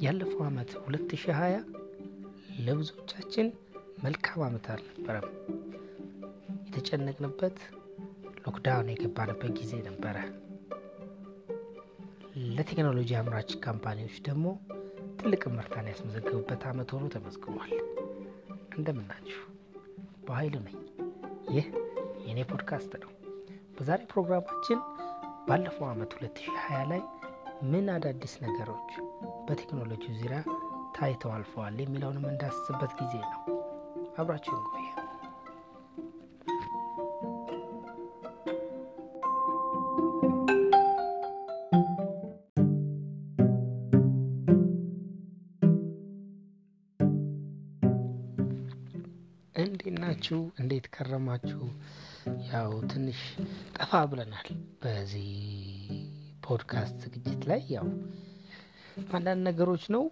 ያለፈው ዓመት 2020 ለብዙዎቻችን መልካም ዓመት አልነበረም። የተጨነቅንበት lockdown የገባንበት ጊዜ ነበረ። ለቴክኖሎጂ አምራች company ዎች ደግሞ ትልቅ እመርታን ያስመዘገቡበት ዓመት ሆኖ ተመዝግቧል። እንደምናችሁ በኃይሉ ነኝ። ይህ የእኔ ፖድካስት ነው። በዛሬ ፕሮግራማችን ባለፈው ዓመት 2020 ላይ ምን አዳዲስ ነገሮች በቴክኖሎጂ ዙሪያ ታይተው አልፈዋል የሚለውን የምንዳስስበት ጊዜ ነው። አብራችሁን ናችሁ? እንዴት ከረማችሁ? ያው ትንሽ ጠፋ ብለናል በዚህ ፖድካስት ዝግጅት ላይ ያው አንዳንድ ነገሮች ነው።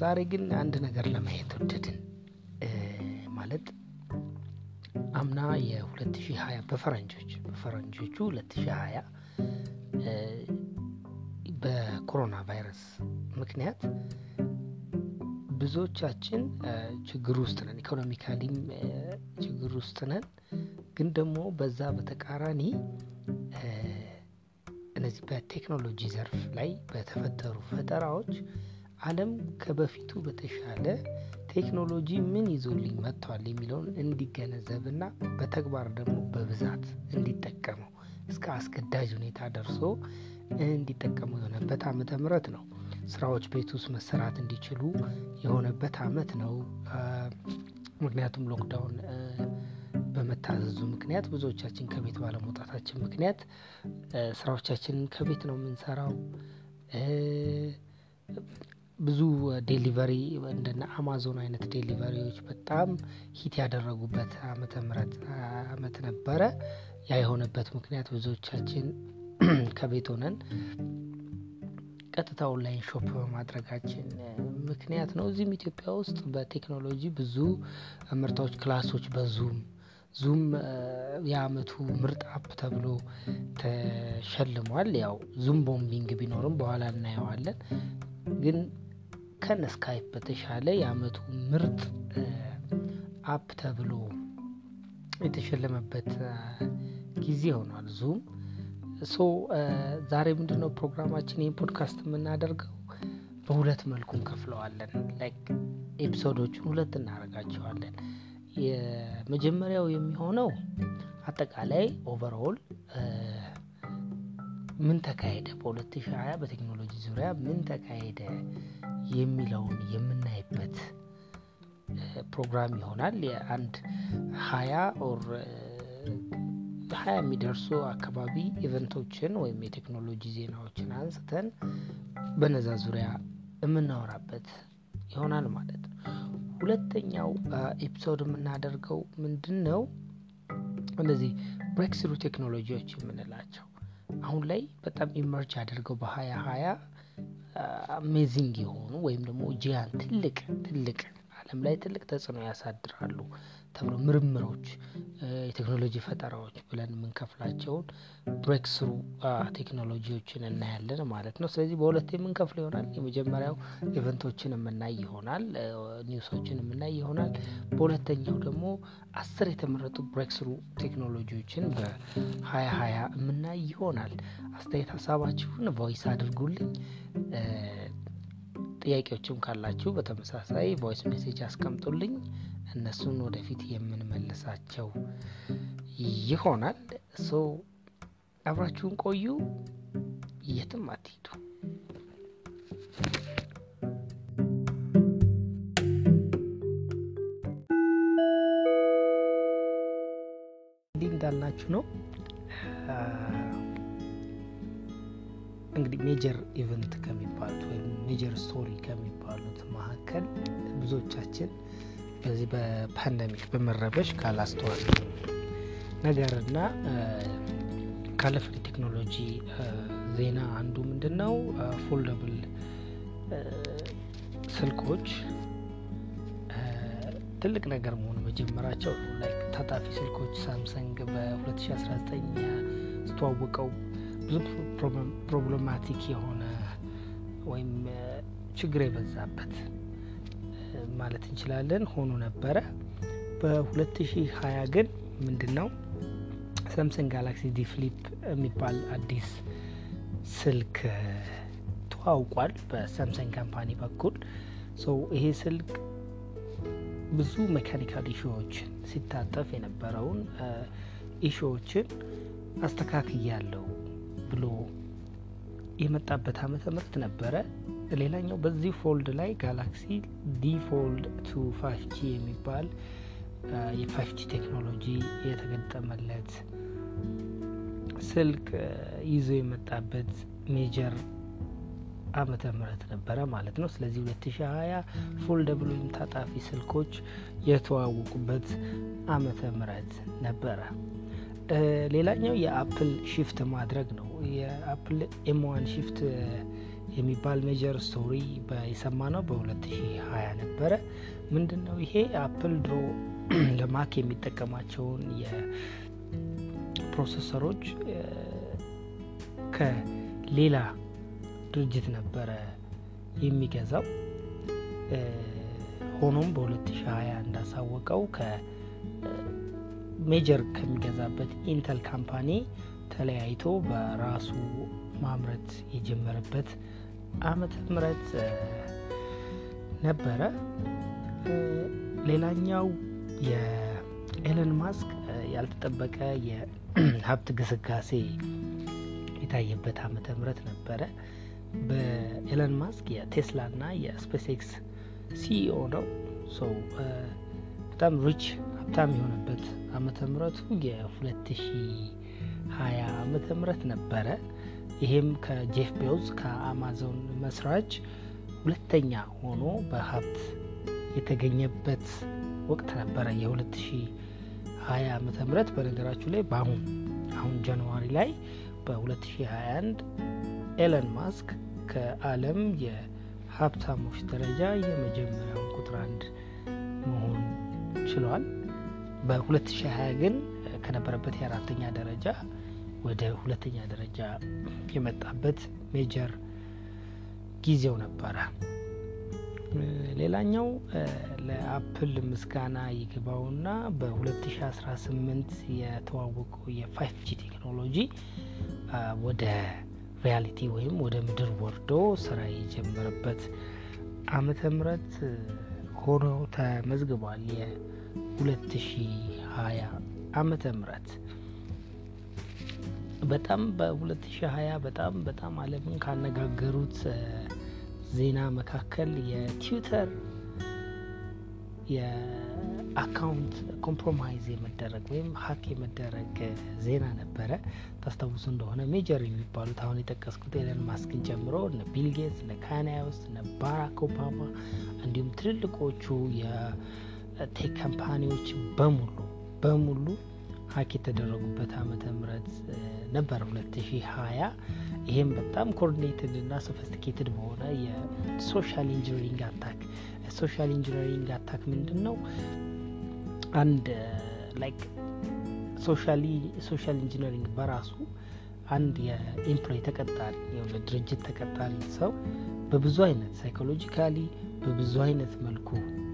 ዛሬ ግን አንድ ነገር ለማየት ወደድን። ማለት አምና የ2020 በፈረንጆች በፈረንጆቹ 2020 በኮሮና ቫይረስ ምክንያት ብዙዎቻችን ችግር ውስጥ ነን፣ ኢኮኖሚካሊም ችግር ውስጥ ነን። ግን ደግሞ በዛ በተቃራኒ እነዚህ በቴክኖሎጂ ዘርፍ ላይ በተፈጠሩ ፈጠራዎች ዓለም ከበፊቱ በተሻለ ቴክኖሎጂ ምን ይዞልኝ መጥቷል የሚለውን እንዲገነዘብና በተግባር ደግሞ በብዛት እንዲጠቀመው እስከ አስገዳጅ ሁኔታ ደርሶ እንዲጠቀሙ የሆነበት ዓመተ ምህረት ነው። ስራዎች ቤት ውስጥ መሰራት እንዲችሉ የሆነበት ዓመት ነው። ምክንያቱም lockdown በመታዘዙ ምክንያት ብዙዎቻችን ከቤት ባለመውጣታችን ምክንያት ስራዎቻችንን ከቤት ነው የምንሰራው። ብዙ delivery እንደነ አማዞን አይነት delivery ዎች በጣም hit ያደረጉበት ዓመተ ምህረት ዓመት ነበረ። ያ የሆነበት ምክንያት ብዙዎቻችን ከቤት ሆነን ቀጥታ online shop በማድረጋችን ምክንያት ነው። እዚህም ኢትዮጵያ ውስጥ በቴክኖሎጂ ብዙ እመርታዎች፣ class ኦች በዙም ዙም የአመቱ ምርጥ app ተብሎ ተሸልሟል። ያው ዙም bombing ቢኖርም በኋላ እናየዋለን። ግን ከነ ስካይፕ በተሻለ የአመቱ ምርጥ app ተብሎ የተሸለመበት ጊዜ ሆኗል ዙም። so ዛሬ ምንድን ነው ፕሮግራማችን? ይህን ፖድካስት የምናደርገው በሁለት መልኩ እንከፍለዋለን። like episode ኦቹን ሁለት እናደርጋቸዋለን። የመጀመሪያው የሚሆነው አጠቃላይ overall ምን ተካሄደ በ2020 በቴክኖሎጂ ዙሪያ ምን ተካሄደ የሚለውን የምናይበት ፕሮግራም ይሆናል። የአንድ ሀያ or ሀያ የሚደርሱ አካባቢ event ኦችን ወይም የቴክኖሎጂ ዜናዎችን አንስተን በነዛ ዙሪያ የምናወራበት ይሆናል ማለት ነው። ሁለተኛው episode የምናደርገው ምንድን ነው? እነዚህ breakthrough ቴክኖሎጂዎች የምንላቸው አሁን ላይ በጣም emerge አድርገው በሀያ ሀያ amazing የሆኑ ወይም ደግሞ ጂያን ትልቅ ትልቅ ዓለም ላይ ትልቅ ተጽዕኖ ያሳድራሉ ተብሎ ምርምሮች፣ የቴክኖሎጂ ፈጠራዎች ብለን የምንከፍላቸውን breakthrough ቴክኖሎጂዎችን እናያለን ማለት ነው። ስለዚህ በሁለት የምንከፍል ይሆናል። የመጀመሪያው event ኦችን የምናይ ይሆናል፣ news ኦችን የምናይ ይሆናል። በሁለተኛው ደግሞ አስር የተመረጡ breakthrough ቴክኖሎጂዎችን በሀያ ሀያ የምናይ ይሆናል። አስተያየት ሀሳባችሁን voice አድርጉልኝ። ጥያቄዎችም ካላችሁ በተመሳሳይ voice message አስቀምጡልኝ። እነሱን ወደፊት የምንመልሳቸው ይሆናል። so አብራችሁን ቆዩ፣ የትም አትሄዱ። እንዲህ እንዳልናችሁ ነው እንግዲህ major event ከሚባሉት ወይም major story ከሚባሉት መካከል ብዙዎቻችን በዚህ በ pandemic በመረበሽ ካላስተዋልነውና ካለፈ ቴክኖሎጂ ዜና አንዱ ምንድን ነው foldable ስልኮች ትልቅ ነገር መሆኑ መጀመራቸው ታጣፊ ስልኮች ሳምሰንግ በ2019 ያስተዋወቀው ብዙ problematic የሆነ ወይም ችግር የበዛበት ማለት እንችላለን። ሆኖ ነበረ። በ2020 ግን ምንድን ነው ሳምሰንግ Galaxy Z Flip የሚባል አዲስ ስልክ ተዋውቋል በሳምሰንግ company በኩል። ይሄ ስልክ ብዙ mechanical issue ዎችን ሲታጠፍ የነበረውን issue ዎችን አስተካክያለሁ ብሎ የመጣበት ዓመተ ምህረት ነበረ። ሌላኛው በዚህ fold ላይ Galaxy Z Fold two five የሚባል የ five ቴክኖሎጂ የተገጠመለት ስልክ ይዞ የመጣበት major ዓመተ ምህረት ነበረ ማለት ነው። ስለዚህ 2020 foldable ወይም ታጣፊ ስልኮች የተዋወቁበት ዓመተ ምህረት ነበረ። ሌላኛው የአፕል shift ማድረግ ነው። የአፕል M one shift የሚባል major story የሰማ ነው በ2020 ነበረ። ምንድን ነው ይሄ? አፕል ድሮ ለማክ የሚጠቀማቸውን የ processor ኦች ከሌላ ድርጅት ነበረ የሚገዛው። ሆኖም በ2020 እንዳሳወቀው ከ major ከሚገዛበት ኢንተል company ተለያይቶ በራሱ ማምረት የጀመረበት አመተ ምሕረት ነበረ። ሌላኛው የኤሎን ማስክ ያልተጠበቀ የሀብት ግስጋሴ የታየበት አመተ ምሕረት ነበረ። በኤሎን ማስክ የቴስላ እና የስፔስ ኤክስ ነው። ሰው በጣም rich ሀብታም የሆነበት ዓመተ ምሕረቱ የ2000 20 ዓመተ ምህረት ነበረ። ይሄም ከጄፍ ቤዞስ ከአማዞን መስራች ሁለተኛ ሆኖ በሀብት የተገኘበት ወቅት ነበረ የ2020 ዓመተ ምህረት በነገራችሁ ላይ በአሁን አሁን ጃንዋሪ ላይ በ2021 ኤለን ማስክ ከአለም የሀብታሞች ደረጃ የመጀመሪያውን ቁጥር አንድ መሆን ችሏል። በ2020 ግን ከነበረበት የአራተኛ ደረጃ ወደ ሁለተኛ ደረጃ የመጣበት major ጊዜው ነበረ። ሌላኛው ለአፕል ምስጋና ይግባውና በ2018 የተዋወቀው የ 5G ቴክኖሎጂ ወደ reality ወይም ወደ ምድር ወርዶ ስራ የጀመረበት ዓመተ ምህረት ሆኖ ተመዝግቧል። የ2020 ዓመተ ምህረት በጣም በ2020 በጣም በጣም ዓለምን ካነጋገሩት ዜና መካከል የትዊተር የ account compromise የመደረግ ወይም hack የመደረግ ዜና ነበረ። ታስታውሱ እንደሆነ major የሚባሉት አሁን የጠቀስኩት ኤለን ማስክን ጨምሮ እነ ቢል ጌትስ፣ እነ ውስጥ እነ ባራክ ኦባማ እንዲሁም ትልልቆቹ የ tech company ዎች በሙሉ በሙሉ hack የተደረጉበት ዓመተ ምህረት ነበር 2020። ይህም በጣም coordinated እና sophisticated በሆነ የ social engineering attack social engineering attack ምንድን ነው? አንድ like social engineering በራሱ አንድ የ employee ተቀጣሪ የሆነ ድርጅት ተቀጣሪ ሰው በብዙ አይነት psychologically በብዙ አይነት መልኩ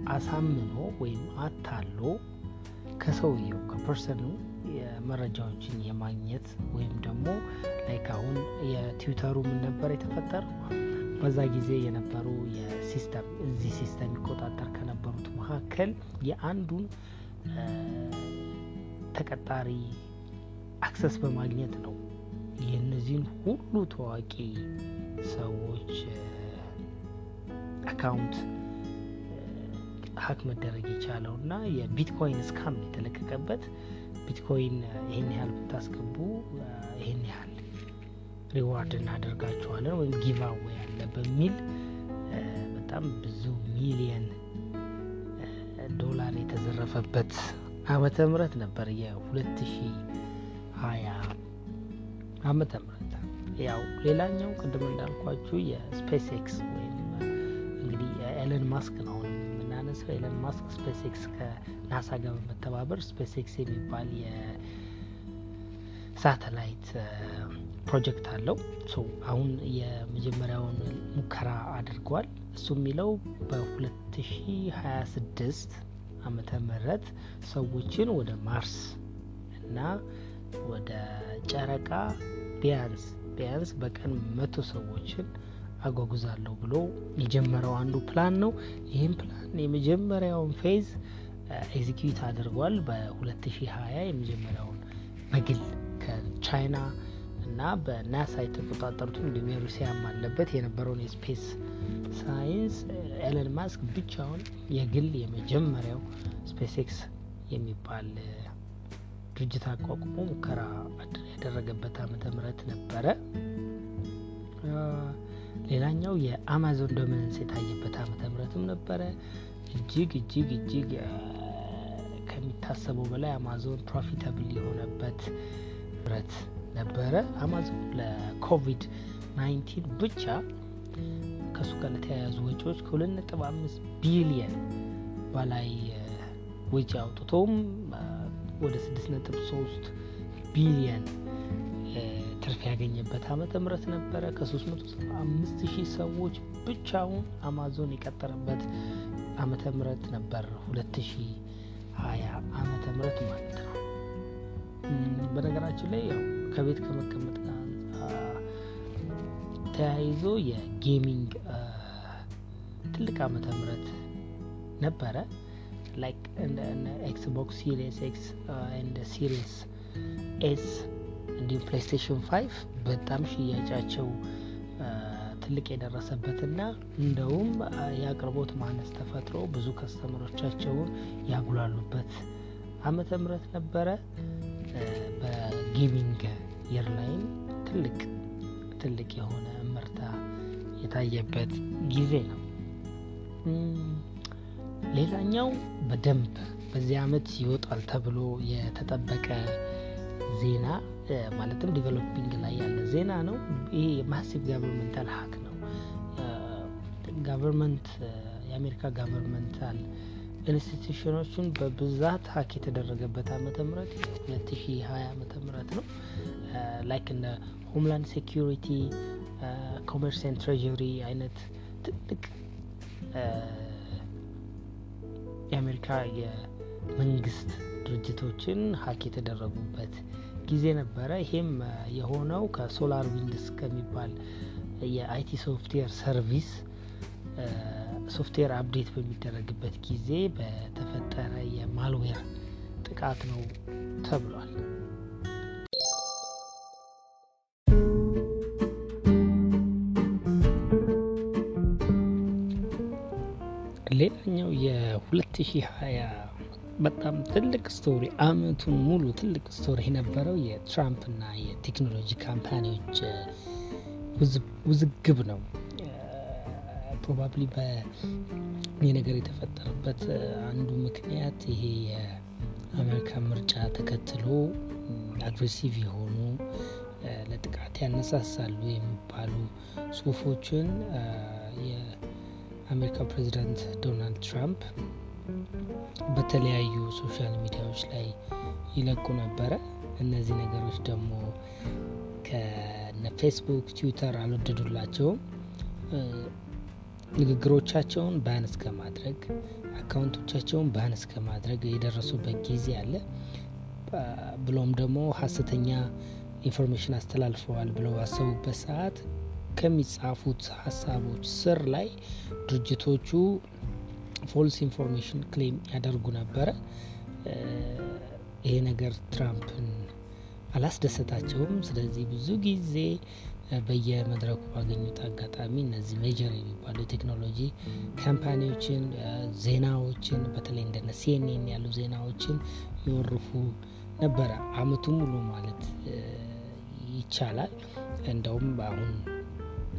አሳምኖ ወይም አታሎ ከሰውየው ከ person ኑ የመረጃዎችን የማግኘት ወይም ደግሞ like አሁን የትዊተሩ ምን ነበር የተፈጠረው? በዛ ጊዜ የነበሩ የ system እዚህ system ይቆጣጠር ከነበሩት መካከል የአንዱን ተቀጣሪ access በማግኘት ነው የእነዚህን ሁሉ ታዋቂ ሰዎች account hack መደረግ የቻለው እና የ Bitcoin scam የተለቀቀበት ቢትኮይን ይህን ያህል ብታስገቡ ይህን ያህል reward እናደርጋቸዋለን ወይም giveaway ያለ በሚል በጣም ብዙ ሚሊየን ዶላር የተዘረፈበት ዓመተ ምህረት ነበር የ2020 ዓመተ ምህረት። ያው ሌላኛው ቅድም እንዳልኳችሁ የ SpaceX ወይም እንግዲህ የኤለን ማስክ ነው ብናነሳው ኤለን ማስክ SpaceX ከናሳ ጋር በመተባበር SpaceX የሚባል የሳተላይት ፕሮጀክት አለው። አሁን የመጀመሪያውን ሙከራ አድርጓል። እሱ የሚለው በ2026 ዓመተ ምህረት ሰዎችን ወደ ማርስ እና ወደ ጨረቃ ቢያንስ ቢያንስ በቀን መቶ ሰዎችን አጓጉዛለሁ ብሎ የጀመረው አንዱ ፕላን ነው። ይህም ፕላን የመጀመሪያውን phase execute አድርጓል። በ2020 የመጀመሪያውን በግል ከቻይና እና በናሳ የተቆጣጠሩትን እንዲሁም የሩሲያም አለበት የነበረውን የ space ሳይንስ ኤለን ማስክ ብቻውን የግል የመጀመሪያው SpaceX የሚባል ድርጅት አቋቁሞ ሙከራ ያደረገበት ዓመተ ምህረት ነበረ። ሌላኛው የአማዞን dominance የታየበት ዓመተ ምህረትም ነበረ። እጅግ እጅግ እጅግ ከሚታሰበው በላይ አማዞን profitable የሆነበት ምህረት ነበረ። አማዞን ለኮቪድ 19 ብቻ ከእሱ ጋር ለተያያዙ ወጪዎች ከሁለት ነጥብ አምስት ቢሊየን በላይ ወጪ አውጥቶም ወደ ስድስት ነጥብ ሶስት ቢሊየን ትርፍ ያገኘበት ዓመተ ምህረት ነበረ። ከሶስት መቶ ሰባ አምስት ሺህ ሰዎች ብቻውን አማዞን የቀጠረበት ዓመተ ምህረት ነበር ሁለት ሺ ሀያ ዓመተ ምህረት ማለት ነው። በነገራችን ላይ ያው ከቤት ከመቀመጥ ተያይዞ የ gaming ትልቅ ዓመተ ምህረት ነበረ። like Xbox Series X እንደ Series S እንዲሁም PlayStation 5 በጣም ሽያጫቸው ትልቅ የደረሰበትና እንደውም የአቅርቦት ማነስ ተፈጥሮ ብዙ customer ኦቻቸውን ያጉላሉበት ዓመተ ምህረት ነበረ። በ gaming year ላይም ትልቅ ትልቅ የሆነ እመርታ የታየበት ጊዜ ነው። ሌላኛው በደንብ በዚህ አመት ይወጣል ተብሎ የተጠበቀ ዜና ማለትም developing ላይ ያለ ዜና ነው። ይሄ massive governmental hack ነው። government የአሜሪካ governmental institution ኖችን በብዛት hack የተደረገበት ዓመተ ምህረት 2020 ዓመተ ምህረት ነው። like እንደ Homeland Security፣ Commerce and Treasury አይነት ትልቅ የአሜሪካ የመንግስት ድርጅቶችን hack የተደረጉበት ጊዜ ነበረ። ይሄም የሆነው ከ SolarWinds ከሚባል የ IT software service software update በሚደረግበት ጊዜ በተፈጠረ የ malware ጥቃት ነው ተብሏል። ሌላኛው የ2020 በጣም ትልቅ story አመቱን ሙሉ ትልቅ story የነበረው የትራምፕና የቴክኖሎጂ company ዎች ውዝግብ ነው። probably ይህ ነገር የተፈጠረበት አንዱ ምክንያት ይሄ የአሜሪካ ምርጫ ተከትሎ aggressive የሆኑ ለጥቃት ያነሳሳሉ የሚባሉ ጽሁፎችን የአሜሪካ ፕሬዚዳንት ዶናልድ ትራምፕ በተለያዩ social media ዎች ላይ ይለቁ ነበረ። እነዚህ ነገሮች ደግሞ ከነ ፌስቡክ፣ ትዊተር አልወደዱላቸውም። ንግግሮቻቸውን ban እስከ ማድረግ account ኦቻቸውን ban እስከ ማድረግ የደረሱበት ጊዜ አለ። ብሎም ደግሞ ሀሰተኛ information አስተላልፈዋል ብለው ባሰቡበት ሰዓት ከሚጻፉት ሀሳቦች ስር ላይ ድርጅቶቹ false information claim ያደርጉ ነበረ። ይሄ ነገር ትራምፕን አላስደሰታቸውም። ስለዚህ ብዙ ጊዜ በየመድረኩ ባገኙት አጋጣሚ እነዚህ major የሚባሉ የቴክኖሎጂ company ዎችን፣ ዜናዎችን በተለይ እንደነ ሲኤንኤን ያሉ ዜናዎችን ይወርፉ ነበረ አመቱ ሙሉ ማለት ይቻላል። እንደውም አሁን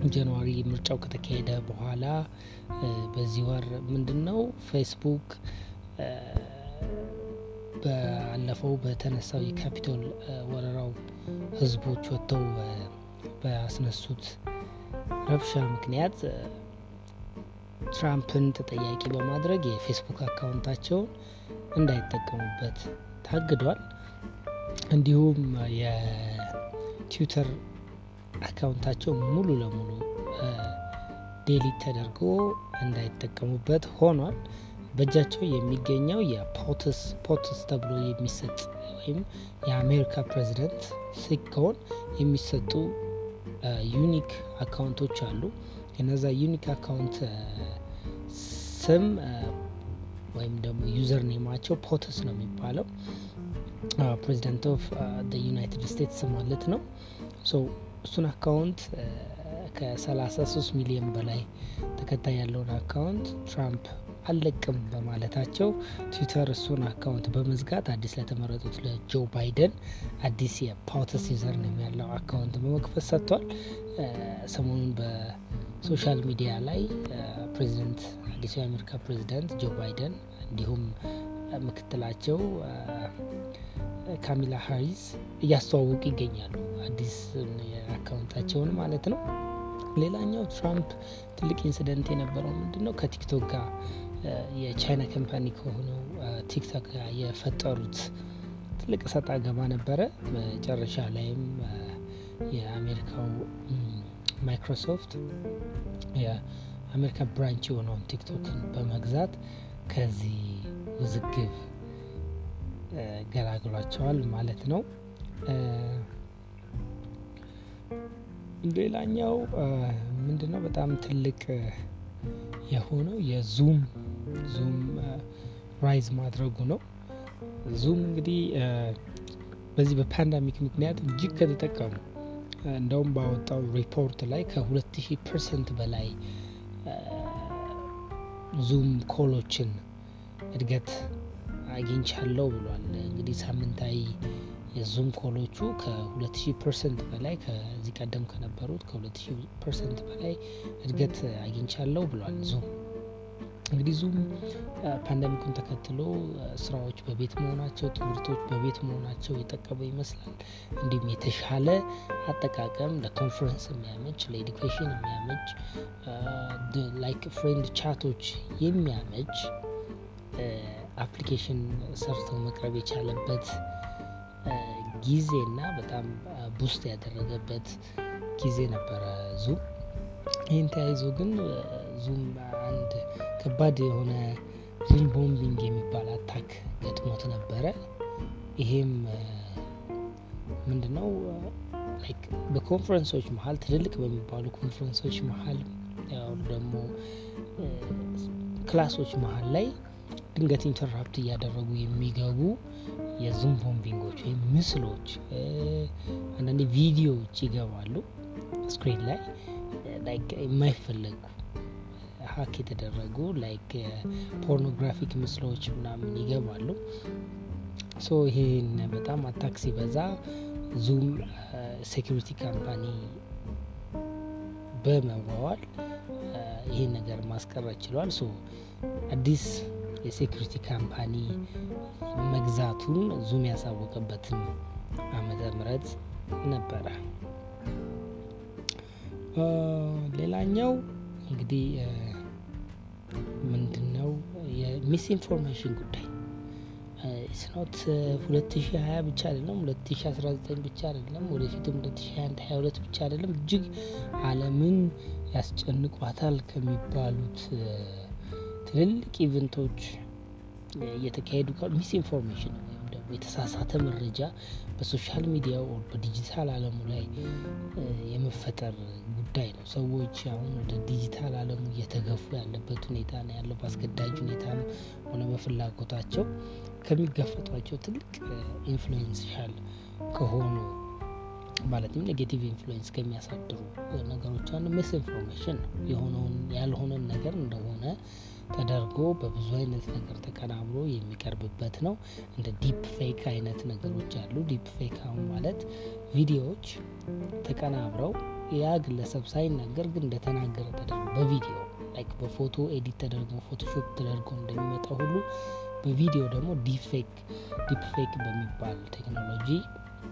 January ምርጫው ከተካሄደ በኋላ በዚህ ወር ምንድን ነው ፌስቡክ ባለፈው በተነሳው የ Capitol ወረራው ህዝቦች ወጥተው በአስነሱት ረብሻ ምክንያት ትራምፕን ተጠያቂ በማድረግ የፌስቡክ account ኣቸውን እንዳይጠቀሙበት ታግዷል። እንዲሁም የትዊተር account ኣቸው ሙሉ ለሙሉ delete ተደርጎ እንዳይጠቀሙበት ሆኗል። በእጃቸው የሚገኘው የ POTUS POTUS ተብሎ የሚሰጥ ወይም የአሜሪካ ፕሬዚደንት ሲሆን የሚሰጡ unique account ኦች አሉ። እነዛ unique account ስም ወይም ደግሞ username ኣቸው POTUS ነው የሚባለው። President of United States ማለት ነው። እሱን account ከ33 ሚሊዮን በላይ ተከታይ ያለውን account ትራምፕ አልለቅም በማለታቸው ትዊተር እሱን account በመዝጋት አዲስ ለተመረጡት ለጆ ባይደን አዲስ የ POTUS username ያለው account በመክፈት ሰጥቷል። ሰሞኑን በ social media ላይ ፕሬዚደንት አዲሱ የአሜሪካ ፕሬዚደንት ጆ ባይደን እንዲሁም ምክትላቸው ካሚላ ሀሪስ እያስተዋወቁ ይገኛሉ አዲስ account ኣቸውን ማለት ነው። ሌላኛው ትራምፕ ትልቅ incident የነበረው ምንድን ነው? ከቲክቶክ ጋር የቻይና company ከሆነው ቲክቶክ ጋር የፈጠሩት ትልቅ እሰጥ አገባ ነበረ። መጨረሻ ላይም የአሜሪካው ማይክሮሶፍት የአሜሪካ branch የሆነውን ቲክቶክን በመግዛት ከዚህ ውዝግብ ገላግሏቸዋል ማለት ነው። ሌላኛው ምንድነው በጣም ትልቅ የሆነው የዙም ዙም rise ማድረጉ ነው። ዙም እንግዲህ በዚህ በ pandemic ምክንያት እጅግ ከተጠቀሙ እንደውም ባወጣው ሪፖርት ላይ ከ2000 percent በላይ ዙም call ኦችን እድገት አግኝቻለሁ ብሏል። እንግዲህ ሳምንታዊ የዙም call ኦቹ ከ2000 percent በላይ ከዚህ ቀደም ከነበሩት ከ2000 percent በላይ እድገት አግኝቻለሁ ብሏል። ዙም እንግዲህ ዙም pandemic ኡን ተከትሎ ስራዎች በቤት መሆናቸው፣ ትምህርቶች በቤት መሆናቸው የጠቀመ ይመስላል። እንዲሁም የተሻለ አጠቃቀም ለኮንፈረንስ የሚያመች ለ education የሚያመች like friend chat ኦች የሚያመች application ሰርቶ መቅረብ የቻለበት ጊዜና በጣም boost ያደረገበት ጊዜ ነበረ ዙም። ይህን ተያይዞ ግን ዙም አንድ ከባድ የሆነ Zoom bombing የሚባል attack ገጥሞት ነበረ። ይሄም ምንድነው like በ conference ኦች መሀል ትልልቅ በሚባሉ ኮንፈረንሶች መሀል ደግሞ class ኦች መሀል ላይ ድንገት interrupt እያደረጉ የሚገቡ የ Zoom bombing ኦች ወይም ምስሎች አንዳንዴ ቪዲዮዎች ይገባሉ screen ላይ የማይፈለጉ hack የተደረጉ like pornographic ምስሎች ምናምን ይገባሉ። so ይሄን በጣም attack ሲበዛ ዙም security company በመዋዋል ይህን ነገር ማስቀረት ችሏል። አዲስ የ security company መግዛቱን ዙም ያሳወቀበትን ዓመተ ምህረት ነበረ። ሌላኛው እንግዲህ ምንድነው? የ misinformation ጉዳይ። It's not 2020 ብቻ አይደለም 2019 ብቻ አይደለም ወደፊትም 2021 22 ብቻ አይደለም። እጅግ ዓለምን ያስጨንቋታል ከሚባሉት ትልልቅ event ኦች እየተካሄዱ ካሉ misinformation ወይም ደግሞ የተሳሳተ መረጃ በ social media በዲጂታል ዓለሙ ላይ የመፈጠር ጉዳይ ነው። ሰዎች አሁን ወደ ዲጂታል ዓለሙ እየተገፉ ያለበት ሁኔታ ነው ያለው። በአስገዳጅ ሁኔታም ሆነ በፍላጎታቸው ከሚጋፈጧቸው ትልቅ influential ከሆኑ ማለትም negative influence ከሚያሳድሩ ነገሮች አንዱ misinformation ነው። የሆነውን ያልሆነን ነገር እንደሆነ ተደርጎ በብዙ አይነት ነገር ተቀናብሮ የሚቀርብበት ነው። እንደ deepfake አይነት ነገሮች አሉ። deepfake አሁን ማለት ቪዲዮዎች ተቀናብረው ያ ግለሰብ ሳይናገር ግን እንደተናገረ ተደርጎ በቪዲዮ like በፎቶ edit ተደርጎ Photoshop ተደርጎ እንደሚመጣው ሁሉ በቪዲዮ ደግሞ deepfake deepfake በሚባል ቴክኖሎጂ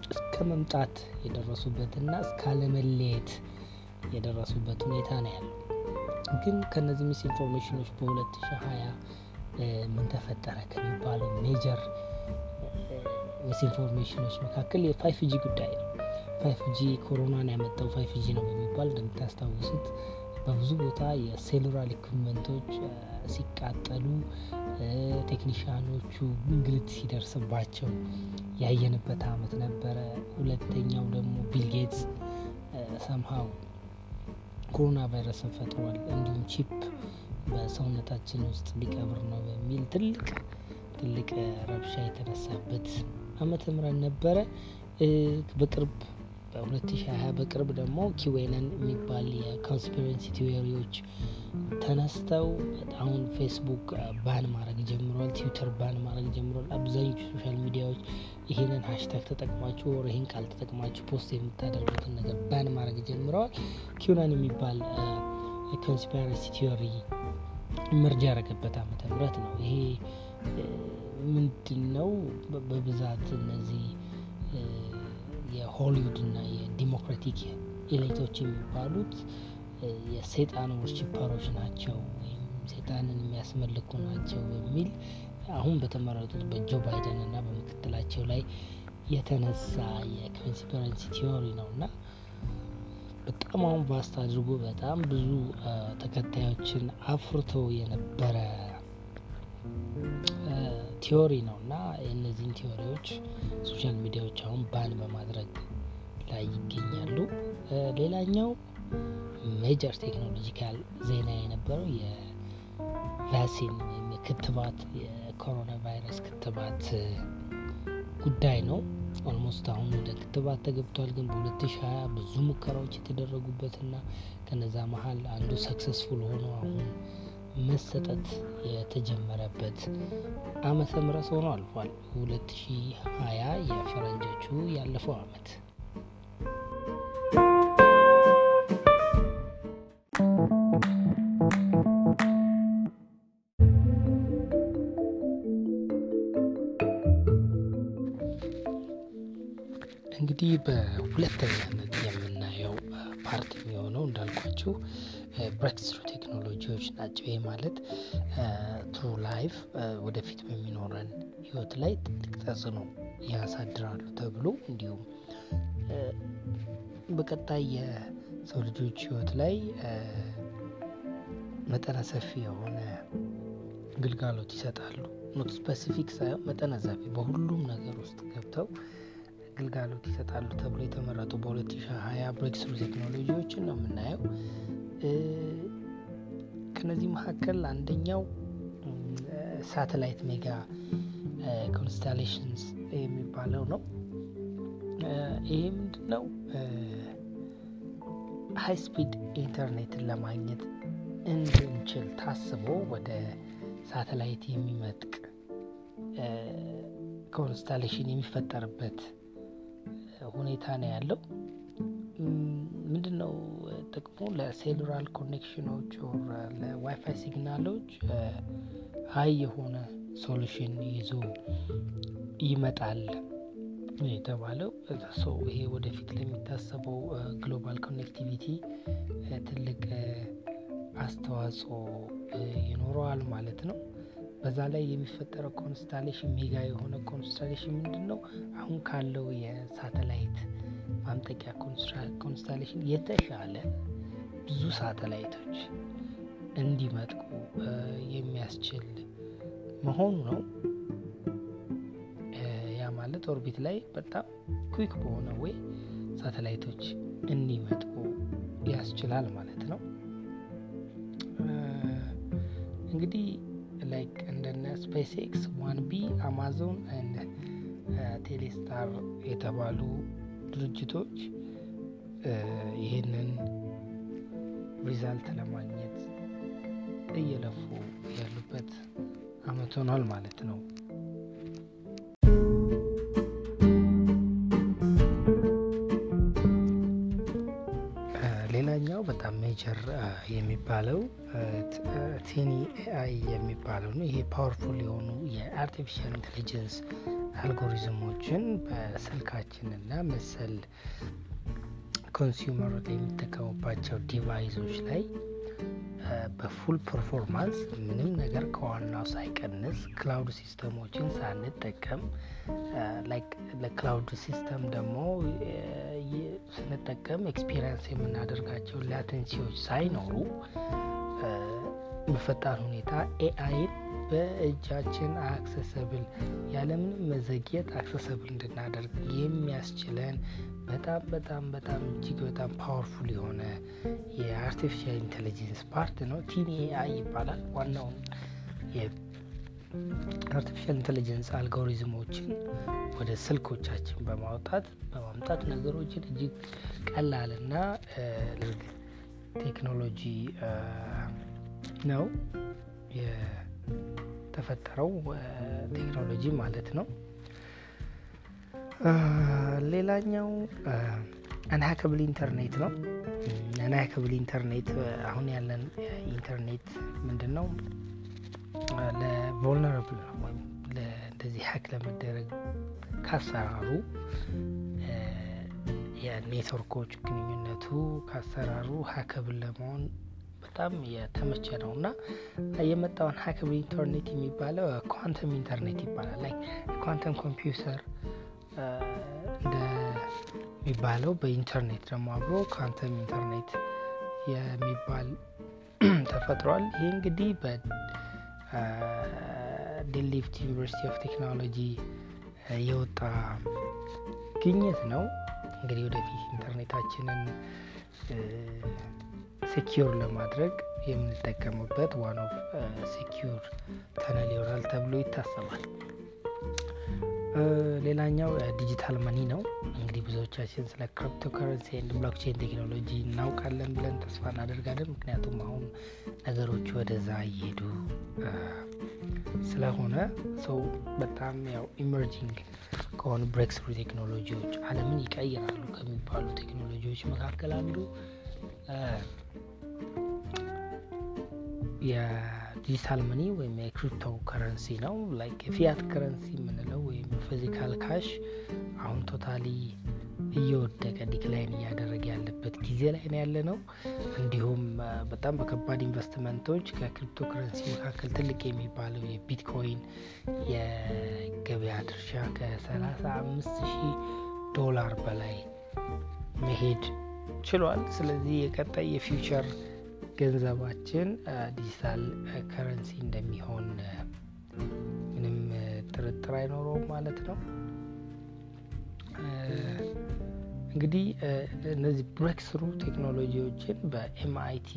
እስከ መምጣት የደረሱበትና እስካለመለየት የደረሱበት ሁኔታ ነው ያለው። ግን ከነዚህ misinformation ኦች በ2020 ምን ተፈጠረ ከሚባለው major misinformation ኦች መካከል የ five G ጉዳይ ነው። five G ኮሮናን ያመጣው five G ነው በሚባል እንደምታስታውሱት በብዙ ቦታ የ cellular equipment ኦች ሲቃጠሉ ቴክኒሽያኖቹ እንግልት ሲደርስባቸው ያየንበት አመት ነበረ። ሁለተኛው ደግሞ ቢልጌትስ somehow ኮሮና ቫይረስን ፈጥሯል። እንዲሁም chip በሰውነታችን ውስጥ ሊቀብር ነው በሚል ትልቅ ትልቅ ረብሻ የተነሳበት አመተ ምህረት ነበረ። በቅርብ በ2020 በቅርብ ደግሞ QAnon የሚባል የ conspiracy theory ዎች ተነስተው አሁን ፌስቡክ ban ማድረግ ጀምሯል። ትዊተር ban ማድረግ ጀምሯል። አብዛኞቹ social media ዎች ይሄንን hashtag ተጠቅማችሁ or ይህን ቃል ተጠቅማችሁ post የምታደርጉትን ነገር ban ማድረግ ጀምረዋል። QAnon የሚባል የ conspiracy theory ምርጃ ያደረገበት አመተ ምህረት ነው። ይሄ ምንድን ነው? በብዛት እነዚህ የሆሊውድ እና የዲሞክራቲክ elite ኦች የሚባሉት የሴጣን worshiper ኦች ናቸው ወይም ሴጣንን የሚያስመልኩ ናቸው በሚል አሁን በተመረጡት በጆ ባይደን እና በምክትላቸው ላይ የተነሳ የ conspiracy theory ነው። እና በጣም አሁን vast አድርጎ በጣም ብዙ ተከታዮችን አፍርቶ የነበረ theory ነው እና እነዚህን theory ዎች social media ዎች አሁን ban በማድረግ ላይ ይገኛሉ። ሌላኛው major technological ዜና የነበረው የ vaccine ወይም የክትባት የኮሮና ቫይረስ ክትባት ጉዳይ ነው። almost አሁን ወደ ክትባት ተገብቷል። ግን በ2020 ብዙ ሙከራዎች የተደረጉበትና ከነዛ መሀል አንዱ successful ሆኖ አሁን መሰጠት የተጀመረበት አመተ ምህረት ሆኖ አልፏል። 2020 የፈረንጆቹ ያለፈው አመት እንግዲህ በሁለተኛነት ናቸው። ይህ ማለት through life ወደፊት በሚኖረን ህይወት ላይ ትልቅ ተጽዕኖ ያሳድራሉ ተብሎ እንዲሁም በቀጣይ የሰው ልጆች ህይወት ላይ መጠነ ሰፊ የሆነ ግልጋሎት ይሰጣሉ። not specific ሳይሆን መጠነ ሰፊ በሁሉም ነገር ውስጥ ገብተው ግልጋሎት ይሰጣሉ ተብሎ የተመረጡ በ2020 breakthrough ቴክኖሎጂዎችን ነው የምናየው። ከነዚህ መካከል አንደኛው satellite mega constellations የሚባለው ነው። ይሄ ምንድን ነው? high speed ኢንተርኔትን ለማግኘት እንድንችል ታስቦ ወደ ሳተላይት የሚመጥቅ constellation የሚፈጠርበት ሁኔታ ነው ያለው። ምንድን ነው ጥቅሙ? ለሴሉራል ኮኔክሽኖች ለዋይፋይ ሲግናሎች ሀይ የሆነ solution ይዞ ይመጣል የተባለው ይሄ ወደፊት ለሚታሰበው global connectivity ትልቅ አስተዋጽኦ ይኖረዋል ማለት ነው። በዛ ላይ የሚፈጠረው constellation mega የሆነ constellation ምንድን ነው? አሁን ካለው የሳተላይት ማምጠቂያ constellation የተሻለ ብዙ ሳተላይቶች እንዲመጥቁ የሚያስችል መሆኑ ነው። ያ ማለት orbit ላይ በጣም quick በሆነ way ሳተላይቶች እንዲመጥቁ ያስችላል ማለት ነው። እንግዲህ like እንደነ SpaceX OneWeb Amazon Telesat የተባሉ ድርጅቶች ይህንን result ለማግኘት እየለፉ ያሉበት አመት ሆኗል ማለት ነው። ሌላኛው በጣም major የሚባለው tiny AI የሚባለው ነው። ይሄ powerful የሆኑ የ artificial intelligence algorithm ኦችን በስልካችንና መሰል consumer የሚጠቀሙባቸው device ኦች ላይ በ full performance ምንም ነገር ከዋናው ሳይቀንስ cloud system ኦችን ሳንጠቀም ለ cloud system ደግሞ ስንጠቀም experience የምናደርጋቸው latency ዎች ሳይኖሩ በፈጣን ሁኔታ AI ን በእጃችን accessible ያለምንም መዘግየት accessible እንድናደርግ የሚያስችለን በጣም በጣም በጣም እጅግ በጣም powerful የሆነ የ artificial intelligence part ነው። Tiny AI ይባላል። ዋናውን የ artificial intelligence algorithm ኦችን ወደ ስልኮቻችን በማውጣት በማምጣት ነገሮችን እጅግ ቀላልና ቴክኖሎጂ ነው የተፈጠረው ቴክኖሎጂ ማለት ነው። ሌላኛው አንሀከብል ኢንተርኔት ነው። አንሀከብል ኢንተርኔት አሁን ያለን ኢንተርኔት ምንድን ነው? ለ vulnerable ነው ወይም እንደዚህ hack ለመደረግ ካሰራሩ የኔትወርኮች ግንኙነቱ ካሰራሩ hackable ለመሆን በጣም የተመቸ ነው እና የመጣው unhackable internet የሚባለው quantum internet ይባላል። like quantum computer እንደሚባለው በኢንተርኔት ደግሞ አብሮ quantum internet የሚባል ተፈጥሯል። ይህ እንግዲህ በ Delft University of Technology የወጣ ግኝት ነው። እንግዲህ ወደፊት ኢንተርኔታችንን secure ለማድረግ የምንጠቀምበት one of secure tunnel ይሆናል ተብሎ ይታሰባል። ሌላኛው digital money ነው። እንግዲህ ብዙዎቻችን ስለ crypto currency and blockchain technology እናውቃለን ብለን ተስፋ እናደርጋለን። ምክንያቱም አሁን ነገሮች ወደዛ እየሄዱ ስለሆነ ሰው በጣም ያው emerging ከሆኑ breakthrough technology ዎች ዓለምን ይቀይራሉ ከሚባሉ ቴክኖሎጂዎች መካከል አንዱ የ digital money ወይም የ crypto currency ነው። like የ fiat currency የምንለው ወይም physical cash አሁን totally እየወደቀ decline እያደረገ ያለበት ጊዜ ላይ ነው ያለ ነው። እንዲሁም በጣም በከባድ ኢንቨስትመንቶች ከ crypto currency መካከል ትልቅ የሚባለው የቢትኮይን የገበያ ድርሻ ከሰላሳ አምስት ሺህ ዶላር በላይ መሄድ ችሏል። ስለዚህ የቀጣይ የ future ገንዘባችን digital currency እንደሚሆን ምንም ጥርጥር አይኖረውም ማለት ነው። እንግዲህ እነዚህ breakthrough technology ዎችን በ MIT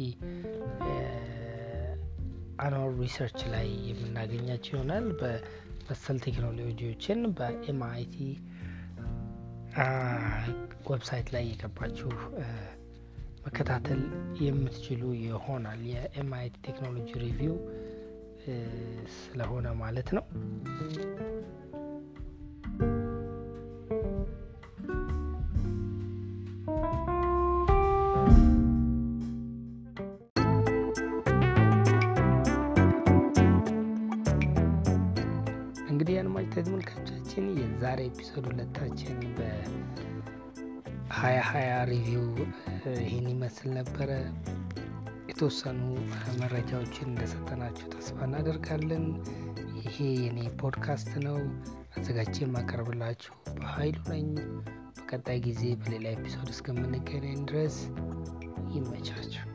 annual research ላይ የምናገኛቸው ይሆናል። በመሰል ቴክኖሎጂዎችን በ MIT website ላይ የገባችሁ መከታተል የምትችሉ ይሆናል። የ MIT Technology Review ስለሆነ ማለት ነው። ይህን ይመስል ነበረ። የተወሰኑ መረጃዎችን እንደሰጠናችሁ ተስፋ እናደርጋለን። ይሄ የኔ ፖድካስት ነው። አዘጋጅቼ የማቀርብላችሁ በሀይሉ ነኝ። በቀጣይ ጊዜ በሌላ episode እስከምንገናኝ ድረስ ይመቻችሁ።